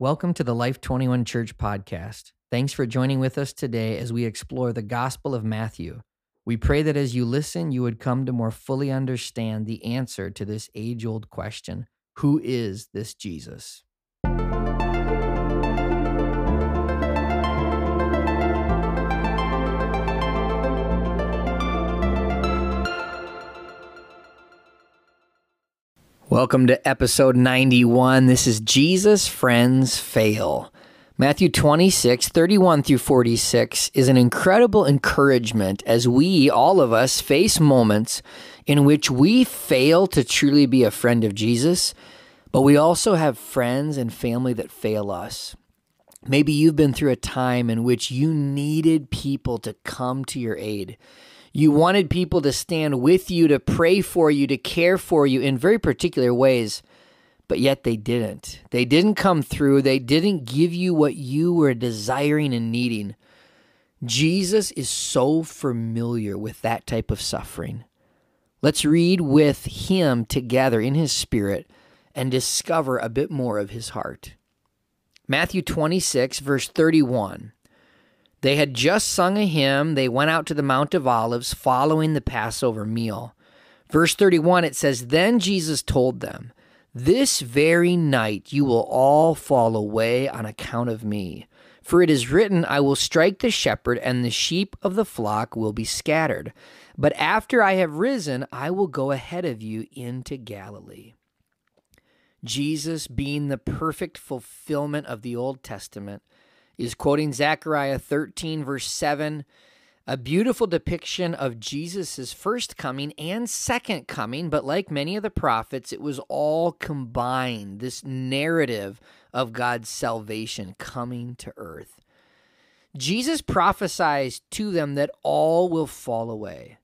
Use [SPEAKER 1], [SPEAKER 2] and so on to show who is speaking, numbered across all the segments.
[SPEAKER 1] Welcome to the Life 21 Church podcast. Thanks for joining with us today as we explore the Gospel of Matthew. We pray that as you listen, you would come to more fully understand the answer to this age old question Who is this Jesus? Welcome to episode 91. This is Jesus Friends Fail. Matthew 26, 31 through 46 is an incredible encouragement as we, all of us, face moments in which we fail to truly be a friend of Jesus, but we also have friends and family that fail us. Maybe you've been through a time in which you needed people to come to your aid. You wanted people to stand with you, to pray for you, to care for you in very particular ways, but yet they didn't. They didn't come through. They didn't give you what you were desiring and needing. Jesus is so familiar with that type of suffering. Let's read with him together in his spirit and discover a bit more of his heart. Matthew 26, verse 31. They had just sung a hymn. They went out to the Mount of Olives following the Passover meal. Verse 31, it says, Then Jesus told them, This very night you will all fall away on account of me. For it is written, I will strike the shepherd, and the sheep of the flock will be scattered. But after I have risen, I will go ahead of you into Galilee. Jesus, being the perfect fulfillment of the Old Testament, is quoting Zechariah 13, verse 7, a beautiful depiction of Jesus' first coming and second coming. But like many of the prophets, it was all combined this narrative of God's salvation coming to earth. Jesus prophesies to them that all will fall away.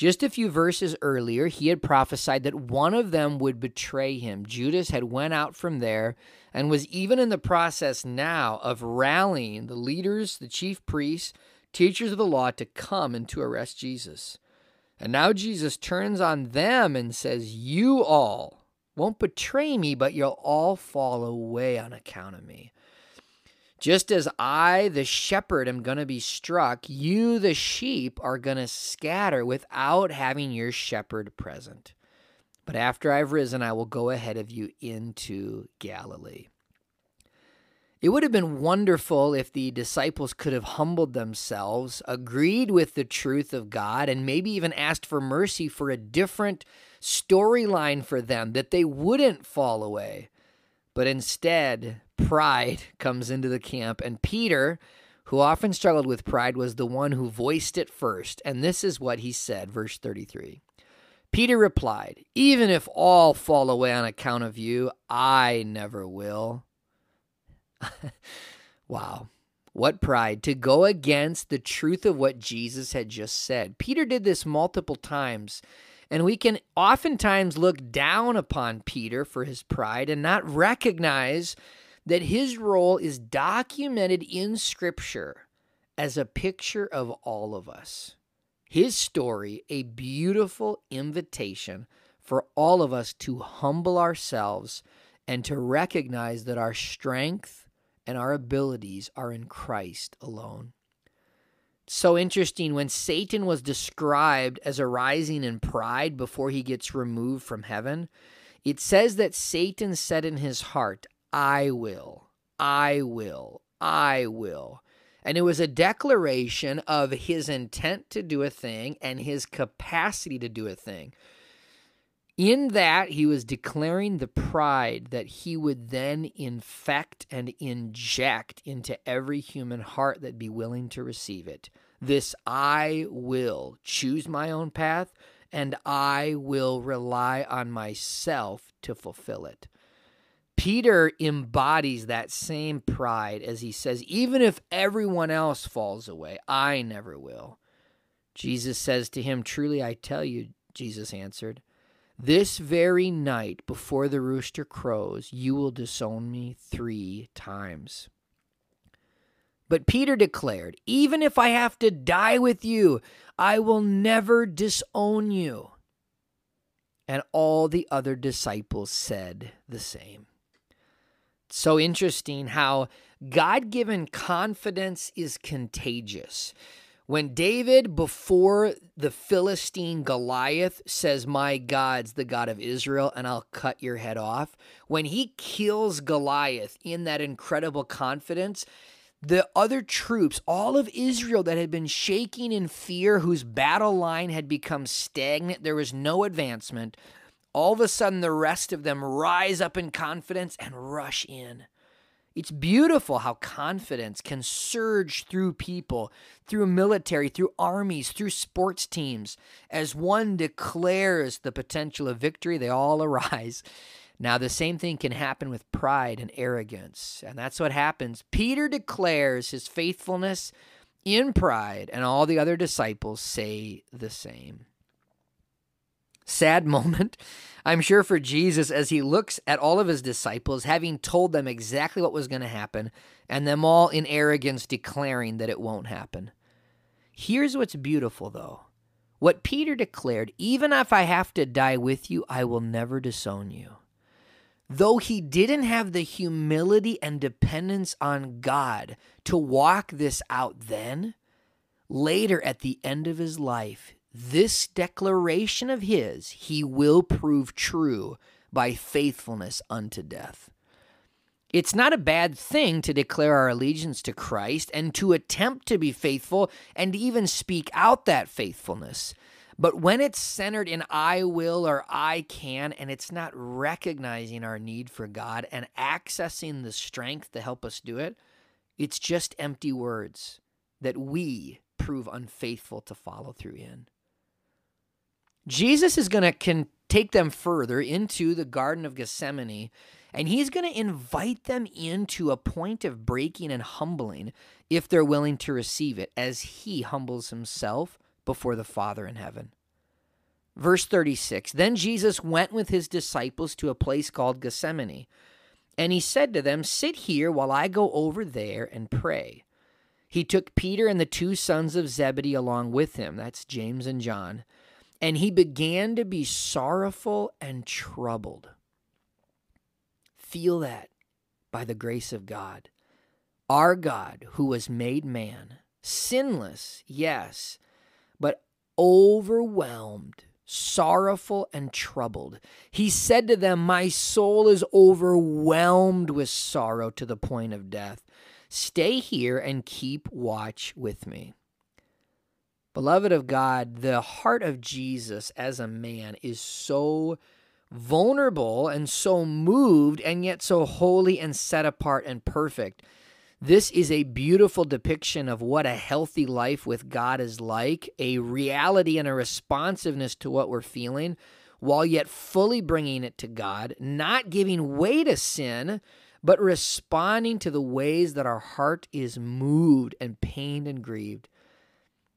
[SPEAKER 1] Just a few verses earlier, he had prophesied that one of them would betray him. Judas had went out from there and was even in the process now of rallying the leaders, the chief priests, teachers of the law to come and to arrest Jesus. And now Jesus turns on them and says, You all won't betray me, but you'll all fall away on account of me. Just as I, the shepherd, am going to be struck, you, the sheep, are going to scatter without having your shepherd present. But after I've risen, I will go ahead of you into Galilee. It would have been wonderful if the disciples could have humbled themselves, agreed with the truth of God, and maybe even asked for mercy for a different storyline for them, that they wouldn't fall away. But instead, pride comes into the camp, and Peter, who often struggled with pride, was the one who voiced it first. And this is what he said, verse 33. Peter replied, Even if all fall away on account of you, I never will. wow. What pride to go against the truth of what Jesus had just said. Peter did this multiple times, and we can oftentimes look down upon Peter for his pride and not recognize that his role is documented in Scripture as a picture of all of us his story a beautiful invitation for all of us to humble ourselves and to recognize that our strength and our abilities are in Christ alone. So interesting when Satan was described as arising in pride before he gets removed from heaven, it says that Satan said in his heart, I will, I will, I will. And it was a declaration of his intent to do a thing and his capacity to do a thing. In that, he was declaring the pride that he would then infect and inject into every human heart that be willing to receive it. This I will choose my own path and I will rely on myself to fulfill it. Peter embodies that same pride as he says, Even if everyone else falls away, I never will. Jesus says to him, Truly I tell you, Jesus answered, this very night before the rooster crows, you will disown me three times. But Peter declared, Even if I have to die with you, I will never disown you. And all the other disciples said the same. So interesting how God given confidence is contagious. When David, before the Philistine Goliath, says, My God's the God of Israel, and I'll cut your head off, when he kills Goliath in that incredible confidence, the other troops, all of Israel that had been shaking in fear, whose battle line had become stagnant, there was no advancement, all of a sudden the rest of them rise up in confidence and rush in. It's beautiful how confidence can surge through people, through military, through armies, through sports teams. As one declares the potential of victory, they all arise. Now, the same thing can happen with pride and arrogance. And that's what happens. Peter declares his faithfulness in pride, and all the other disciples say the same. Sad moment, I'm sure, for Jesus as he looks at all of his disciples, having told them exactly what was going to happen, and them all in arrogance declaring that it won't happen. Here's what's beautiful, though. What Peter declared, even if I have to die with you, I will never disown you. Though he didn't have the humility and dependence on God to walk this out then, later at the end of his life, this declaration of his he will prove true by faithfulness unto death. It's not a bad thing to declare our allegiance to Christ and to attempt to be faithful and even speak out that faithfulness. But when it's centered in I will or I can, and it's not recognizing our need for God and accessing the strength to help us do it, it's just empty words that we prove unfaithful to follow through in. Jesus is going to can take them further into the Garden of Gethsemane, and he's going to invite them into a point of breaking and humbling if they're willing to receive it, as he humbles himself before the Father in heaven. Verse 36 Then Jesus went with his disciples to a place called Gethsemane, and he said to them, Sit here while I go over there and pray. He took Peter and the two sons of Zebedee along with him, that's James and John, and he began to be sorrowful and troubled. Feel that by the grace of God. Our God, who was made man, sinless, yes, overwhelmed, sorrowful, and troubled. He said to them, My soul is overwhelmed with sorrow to the point of death. Stay here and keep watch with me. Beloved of God, the heart of Jesus as a man is so vulnerable and so moved, and yet so holy and set apart and perfect this is a beautiful depiction of what a healthy life with God is like, a reality and a responsiveness to what we're feeling, while yet fully bringing it to God, not giving way to sin, but responding to the ways that our heart is moved and pained and grieved.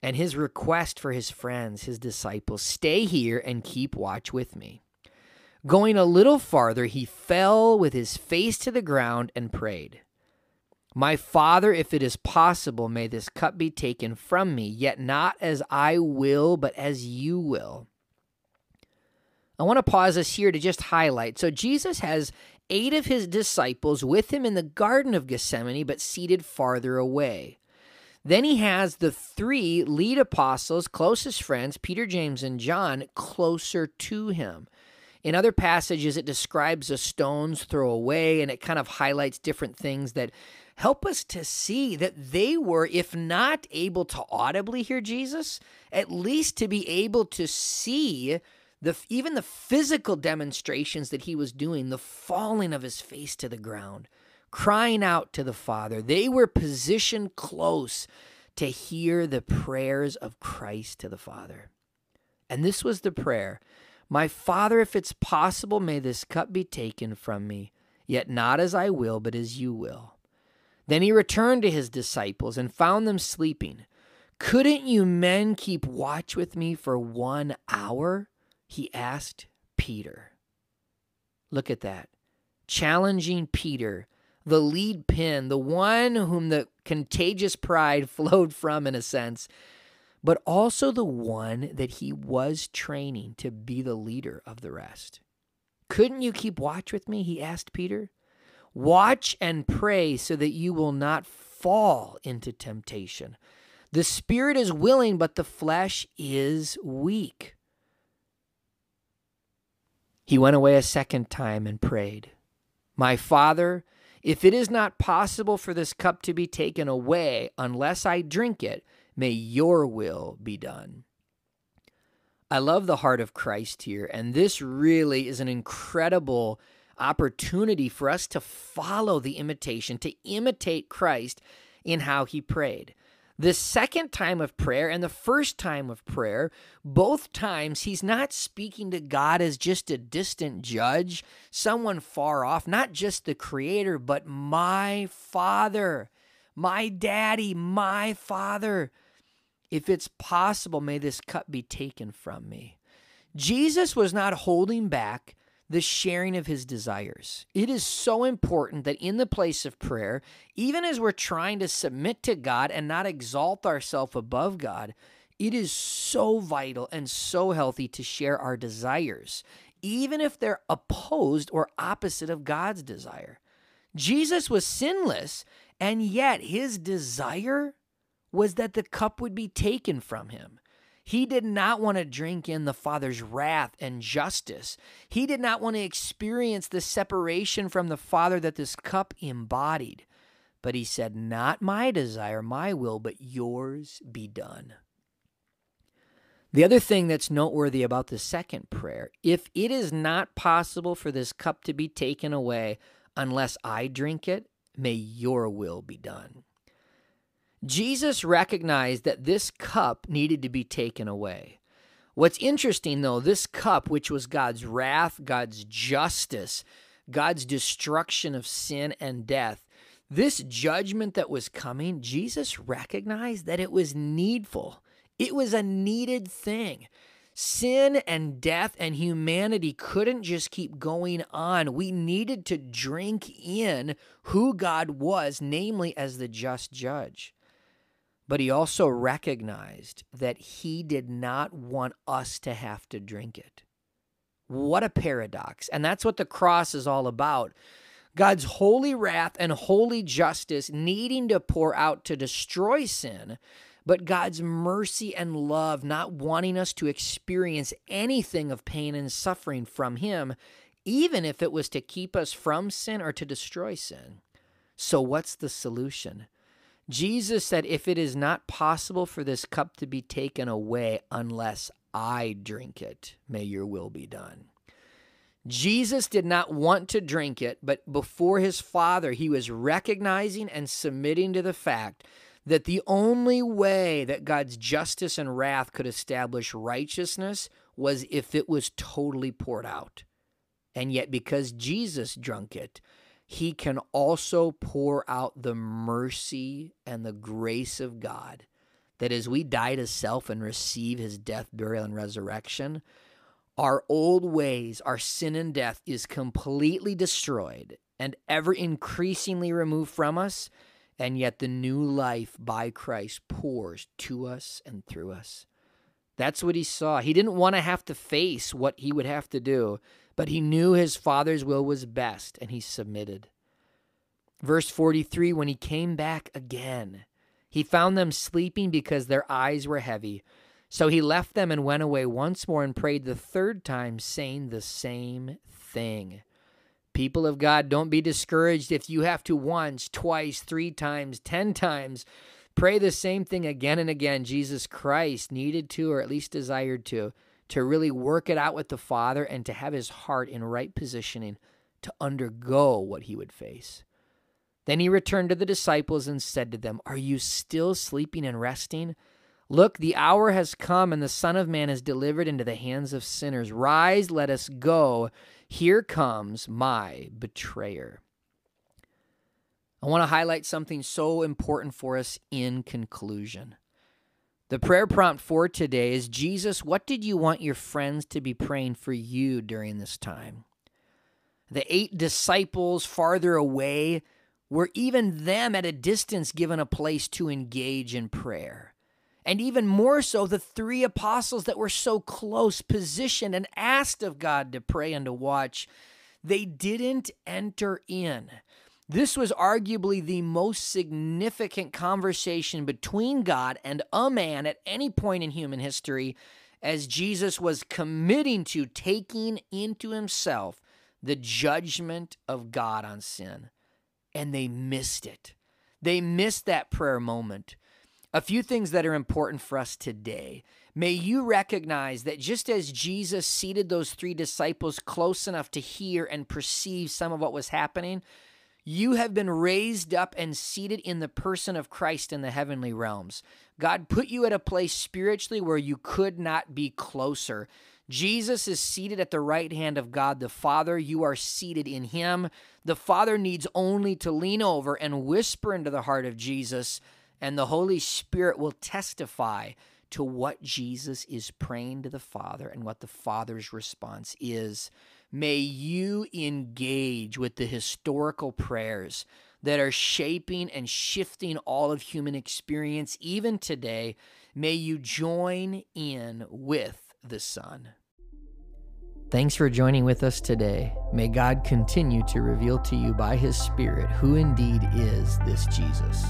[SPEAKER 1] And his request for his friends, his disciples, stay here and keep watch with me. Going a little farther, he fell with his face to the ground and prayed. My Father, if it is possible, may this cup be taken from me, yet not as I will, but as you will. I want to pause us here to just highlight. So, Jesus has eight of his disciples with him in the Garden of Gethsemane, but seated farther away. Then he has the three lead apostles, closest friends, Peter, James, and John, closer to him. In other passages, it describes a stone's throw away and it kind of highlights different things that help us to see that they were, if not able to audibly hear Jesus, at least to be able to see the even the physical demonstrations that he was doing, the falling of his face to the ground, crying out to the Father. They were positioned close to hear the prayers of Christ to the Father. And this was the prayer My Father, if it's possible, may this cup be taken from me, yet not as I will, but as you will. Then he returned to his disciples and found them sleeping. Couldn't you men keep watch with me for one hour? He asked Peter. Look at that. Challenging Peter, the lead pin, the one whom the contagious pride flowed from, in a sense, but also the one that he was training to be the leader of the rest. Couldn't you keep watch with me? He asked Peter. Watch and pray so that you will not fall into temptation. The spirit is willing, but the flesh is weak. He went away a second time and prayed, My Father, if it is not possible for this cup to be taken away unless I drink it, may your will be done. I love the heart of Christ here, and this really is an incredible opportunity for us to follow the imitation, to imitate Christ in how he prayed. The second time of prayer and the first time of prayer, both times he's not speaking to God as just a distant judge, someone far off, not just the creator, but my father, my daddy, my father. If it's possible, may this cup be taken from me. Jesus was not holding back the sharing of his desires. It is so important that in the place of prayer, even as we're trying to submit to God and not exalt ourselves above God, it is so vital and so healthy to share our desires, even if they're opposed or opposite of God's desire. Jesus was sinless, and yet his desire was that the cup would be taken from him. He did not want to drink in the Father's wrath and justice. He did not want to experience the separation from the Father that this cup embodied. But he said, Not my desire, my will, but yours be done. The other thing that's noteworthy about the second prayer if it is not possible for this cup to be taken away unless I drink it, may your will be done. Jesus recognized that this cup needed to be taken away. What's interesting, though, this cup, which was God's wrath, God's justice, God's destruction of sin and death, this judgment that was coming, Jesus recognized that it was needful. It was a needed thing. Sin and death and humanity couldn't just keep going on. We needed to drink in who God was, namely as the just judge but he also recognized that he did not want us to have to drink it. What a paradox. And that's what the cross is all about. God's holy wrath and holy justice needing to pour out to destroy sin, but God's mercy and love not wanting us to experience anything of pain and suffering from Him, even if it was to keep us from sin or to destroy sin. So, what's the solution? Jesus said, If it is not possible for this cup to be taken away unless I drink it, may your will be done. Jesus did not want to drink it, but before his Father, he was recognizing and submitting to the fact that the only way that God's justice and wrath could establish righteousness was if it was totally poured out. And yet, because Jesus drunk it, he can also pour out the mercy and the grace of God. That as we die to self and receive his death, burial, and resurrection, our old ways, our sin and death is completely destroyed and ever increasingly removed from us. And yet the new life by Christ pours to us and through us. That's what he saw. He didn't want to have to face what he would have to do but he knew his father's will was best, and he submitted. Verse 43 When he came back again, he found them sleeping because their eyes were heavy. So he left them and went away once more and prayed the third time, saying the same thing. People of God, don't be discouraged if you have to once, twice, three times, ten times pray the same thing again and again. Jesus Christ needed to, or at least desired to to really work it out with the Father and to have his heart in right positioning to undergo what he would face. Then he returned to the disciples and said to them, Are you still sleeping and resting? Look, the hour has come, and the Son of Man is delivered into the hands of sinners. Rise, let us go. Here comes my betrayer. I want to highlight something so important for us in conclusion. The prayer prompt for today is Jesus, what did you want your friends to be praying for you during this time? The eight disciples farther away were even them at a distance given a place to engage in prayer. And even more so, the three apostles that were so close, positioned, and asked of God to pray and to watch they didn't enter in. This was arguably the most significant conversation between God and a man at any point in human history, as Jesus was committing to taking into himself the judgment of God on sin. And they missed it. They missed that prayer moment. A few things that are important for us today. May you recognize that just as Jesus seated those three disciples close enough to hear and perceive some of what was happening, you have been raised up and seated in the person of Christ in the heavenly realms. God put you at a place spiritually where you could not be closer. Jesus is seated at the right hand of God the Father. You are seated in Him. The Father needs only to lean over and whisper into the heart of Jesus and the Holy Spirit will testify to what Jesus is praying to the Father and what the Father's response is. May you engage with the historical prayers that are shaping and shifting all of human experience even today. May you join in with the Son. Thanks for joining with us today. May God continue to reveal to you by His Spirit who indeed is this Jesus.